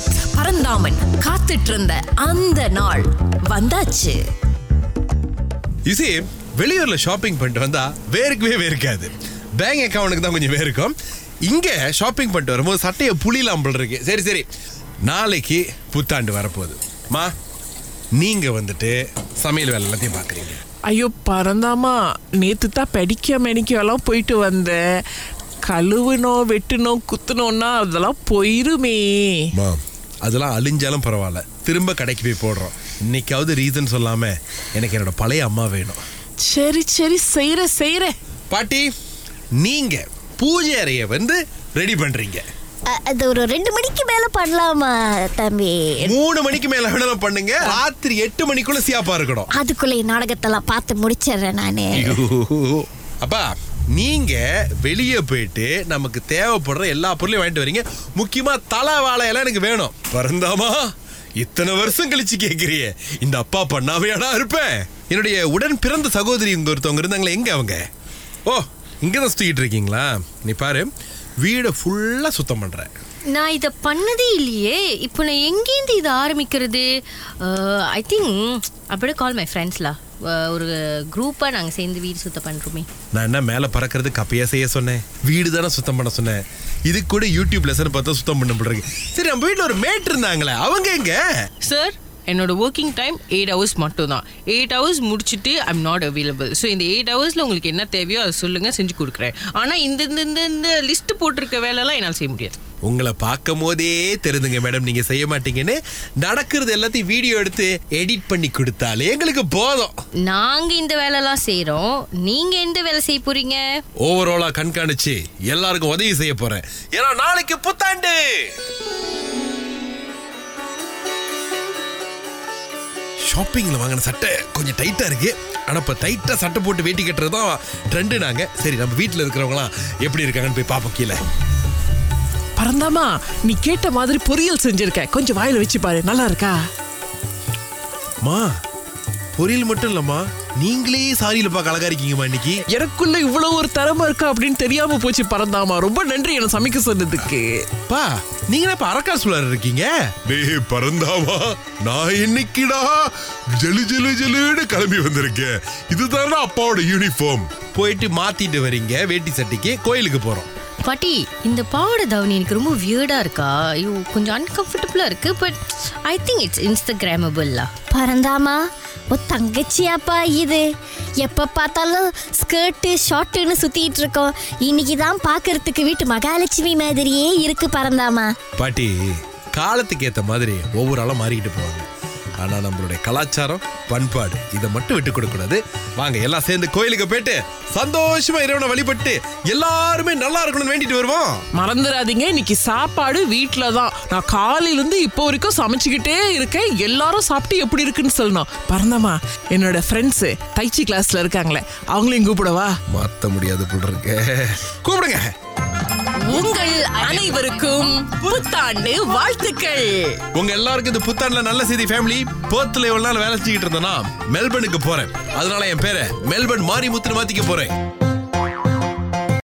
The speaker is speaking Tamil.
பரத் பரந்தாமன் காத்துட்டு இருந்த அந்த நாள் வந்தாச்சு. இசி வெளியூர்ல ஷாப்பிங் பண்ணிட்டு வந்தா வேர்க்கவே வேர்க்காது. பேங்க் அக்கௌண்ட்டுக்கு தான் கொஞ்சம் வேர்க்கும். இங்க ஷாப்பிங் பண்ணிட்டு வரும்போது சட்டையை புளிலாம் போல் இருக்கு. சரி சரி. நாளைக்கு புத்தாண்டு வரப்போகுது. மா நீங்க வந்துட்டு சமையல் வேலை எல்லாத்தையும் பாக்குறீங்க ஐயோ பறந்தாமா நேத்து தான் படிக்க எல்லாம் போயிட்டு வந்தேன் கழுவுனோம் வெட்டுனோம் குத்துனோம்னா அதெல்லாம் போயிருமே. அதெல்லாம் அழிஞ்சாலும் பரவாயில்ல. திரும்ப கடைக்கு போய் போடுறோம். இன்னைக்காவது ரீசன் சொல்லாம எனக்கு என்னோட பழைய அம்மா வேணும். சரி சரி செய்யற செய்யற பாட்டி நீங்க பூஜை அறைய வந்து ரெடி பண்றீங்க. அ- அது ஒரு ரெண்டு மணிக்கு மேல பண்ணலாமா தம்பி? மூணு மணிக்கு மேல வேணாலும் பண்ணுங்க. ராத்திரி எட்டு மணிக்குள்ள சியாப்பா இருக்கணும். அதுக்குள்ள நாடகத்தெல்லாம் பார்த்து முடிச்சிடுறேன் நானு. அப்பா நீங்க வெளியே போயிட்டு நமக்கு தேவைப்படுற எல்லா பொருளையும் வாங்கிட்டு வரீங்க. முக்கியமா தலை வாழையெல்லாம் எனக்கு வேணும். பிறந்தாமா இத்தனை வருஷம் கழிச்சு கேக்குறியே. இந்த அப்பா பண்ணாமையாடா இருப்பேன் என்னுடைய உடன் பிறந்த சகோதரி இங்க ஒருத்தவங்க இருந்தாங்களே எங்க அவங்க? ஓ இங்கதான் சுத்திக்கிட்டு இருக்கீங்களா? நீ பாரு வீடை ஃபுல்லா சுத்தம் பண்றேன் நான் இதை பண்ணதே இல்லையே. இப்போ நான் எங்கேருந்து இதை ஆரம்பிக்கிறது? ஐ திங்க் அப்படியே கால் மை ஃப்ரெண்ட்ஸ்லா ஒரு குரூப்பாக நாங்கள் சேர்ந்து வீடு சுத்தம் பண்ணுறோமே நான் என்ன மேல பறக்கிறது கப்பையா செய்ய சொன்னேன். வீடு தானே சுத்தம் பண்ண சொன்னேன். இதுக்கு கூட யூடியூப் லெசன் பார்த்தா சுத்தம் பண்ண போடுறீங்க சரி நம்ம வீட்டில் ஒரு மேட் இருந்தாங்களே அவங்க எங்க? சார் என்னோட ஒர்க்கிங் டைம் எயிட் ஹவர்ஸ் மட்டும் தான் எயிட் ஹவர்ஸ் முடிச்சுட்டு ஐம் நாட் அவைலபிள் ஸோ இந்த எயிட் ஹவர்ஸில் உங்களுக்கு என்ன தேவையோ அதை சொல்லுங்கள் செஞ்சு கொடுக்குறேன். ஆனால் இந்த இந்த இந்த இந்த லிஸ்ட் போட்டிருக்க வேலைலாம் என்னால் செய்ய முடியாது. உங்களை பார்க்கும் போதே தெரிதுங்க மேடம் நீங்க செய்ய மாட்டீங்கன்னு. நடக்கிறது எல்லாத்தையும் வீடியோ எடுத்து எடிட் பண்ணி கொடுத்தாலே எங்களுக்கு போதும். நாங்கள் இந்த வேலைலாம் செய்கிறோம் நீங்கள் எந்த வேலை செய்ய போகிறீங்க ஓவராலா கண்காணிச்சு எல்லாருக்கும் உதவி செய்ய போறேன். ஏன்னா நாளைக்கு புத்தாண்டு. ஷாப்பிங்ல வாங்கின சட்டை கொஞ்சம் டைட்டா இருக்கு. ஆனா இப்ப டைட்டா சட்டை போட்டு வேட்டி கட்டுறது தான் ட்ரெண்டு நாங்க. சரி நம்ம வீட்டுல இருக்கிறவங்களாம் எப்படி இருக்காங்கன்னு போய் பார்ப்போம் கீழே. பறந்தாமா? நீ கேட்ட மாதிரி பொரியல் செஞ்சிருக்க. கொஞ்சம் வாயில வச்சு பாரு. நல்லா இருக்கா? மா பொரியல் மட்டும் இல்லம்மா. நீங்களே சாரியில பார்க்க அழகா இருக்கீங்கம்மா இன்னைக்கு. எனக்குள்ள இவ்வளவு ஒரு திறமை இருக்கா அப்படின்னு தெரியாம போச்சு பறந்தாமா. ரொம்ப நன்றி என்ன சமைக்க சொன்னதுக்கு. பா நீங்க இப்ப அரக்காசுலர் இருக்கீங்க? டேய் பறந்தாவா நான் இன்னைக்குடா ஜெலு ஜெலு ஜெலுன்னு கிளம்பி வந்திருக்கேன். இதுதானே அப்பாவோட யூனிஃபார்ம் போயிட்டு மாத்திட்டு வரீங்க வேட்டி சட்டைக்கு. கோயிலுக்கு போறோம். பாட்டி இந்த பாவாடை தாவணி எனக்கு ரொம்ப வியர்டாக இருக்கா? ஐயோ கொஞ்சம் அன்கம்ஃபர்டபுளாக இருக்குது பட் ஐ திங்க் இட்ஸ் இன்ஸ்டாகிராமபிள்லா பறந்தாமா ஓ தங்கச்சியாப்பா இது. எப்ப பார்த்தாலும் ஸ்கர்ட்டு ஷார்ட்டுன்னு சுத்திட்டு இருக்கோம். இன்னைக்கு தான் பாக்குறதுக்கு வீட்டு மகாலட்சுமி மாதிரியே இருக்கு பறந்தாமா பாட்டி காலத்துக்கு ஏத்த மாதிரி ஒவ்வொரு ஆளும் மாறிக்கிட்டு போவாங்க. ஆனா நம்மளுடைய கலாச்சாரம் பண்பாடு இதை மட்டும் விட்டு கொடுக்க கூடாது வாங்க எல்லாம் சேர்ந்து கோயிலுக்கு போயிட்டு சந்தோஷமா இறைவனை வழிபட்டு எல்லாருமே நல்லா இருக்கணும்னு வேண்டிட்டு வருவோம். மறந்துடாதீங்க இன்னைக்கு சாப்பாடு வீட்ல தான் நான் காலையில இருந்து இப்போ வரைக்கும் சமைச்சுக்கிட்டே இருக்கேன். எல்லாரும் சாப்பிட்டு எப்படி இருக்குன்னு சொல்லணும். பறந்தாமா என்னோட ஃப்ரெண்ட்ஸ் தைச்சி கிளாஸ்ல இருக்காங்களே அவங்களையும் கூப்பிடவா? மாத்த முடியாது போல் கூப்பிடுங்க. உங்கள் அனைவருக்கும் புத்தாண்டு வாழ்த்துக்கள். உங்க எல்லாருக்கும் இந்த புத்தாண்டுல நல்ல செய்தி ஃபேமிலி பேர்த்ல எவ்வளவு நாள் வேலை செஞ்சுக்கிட்டு இருந்தேன்னா மெல்பர்னுக்கு போறேன். அதனால என் பேரை மெல்பர்ன் மாரிமுத்துன்னு மாத்திக்க போறேன்.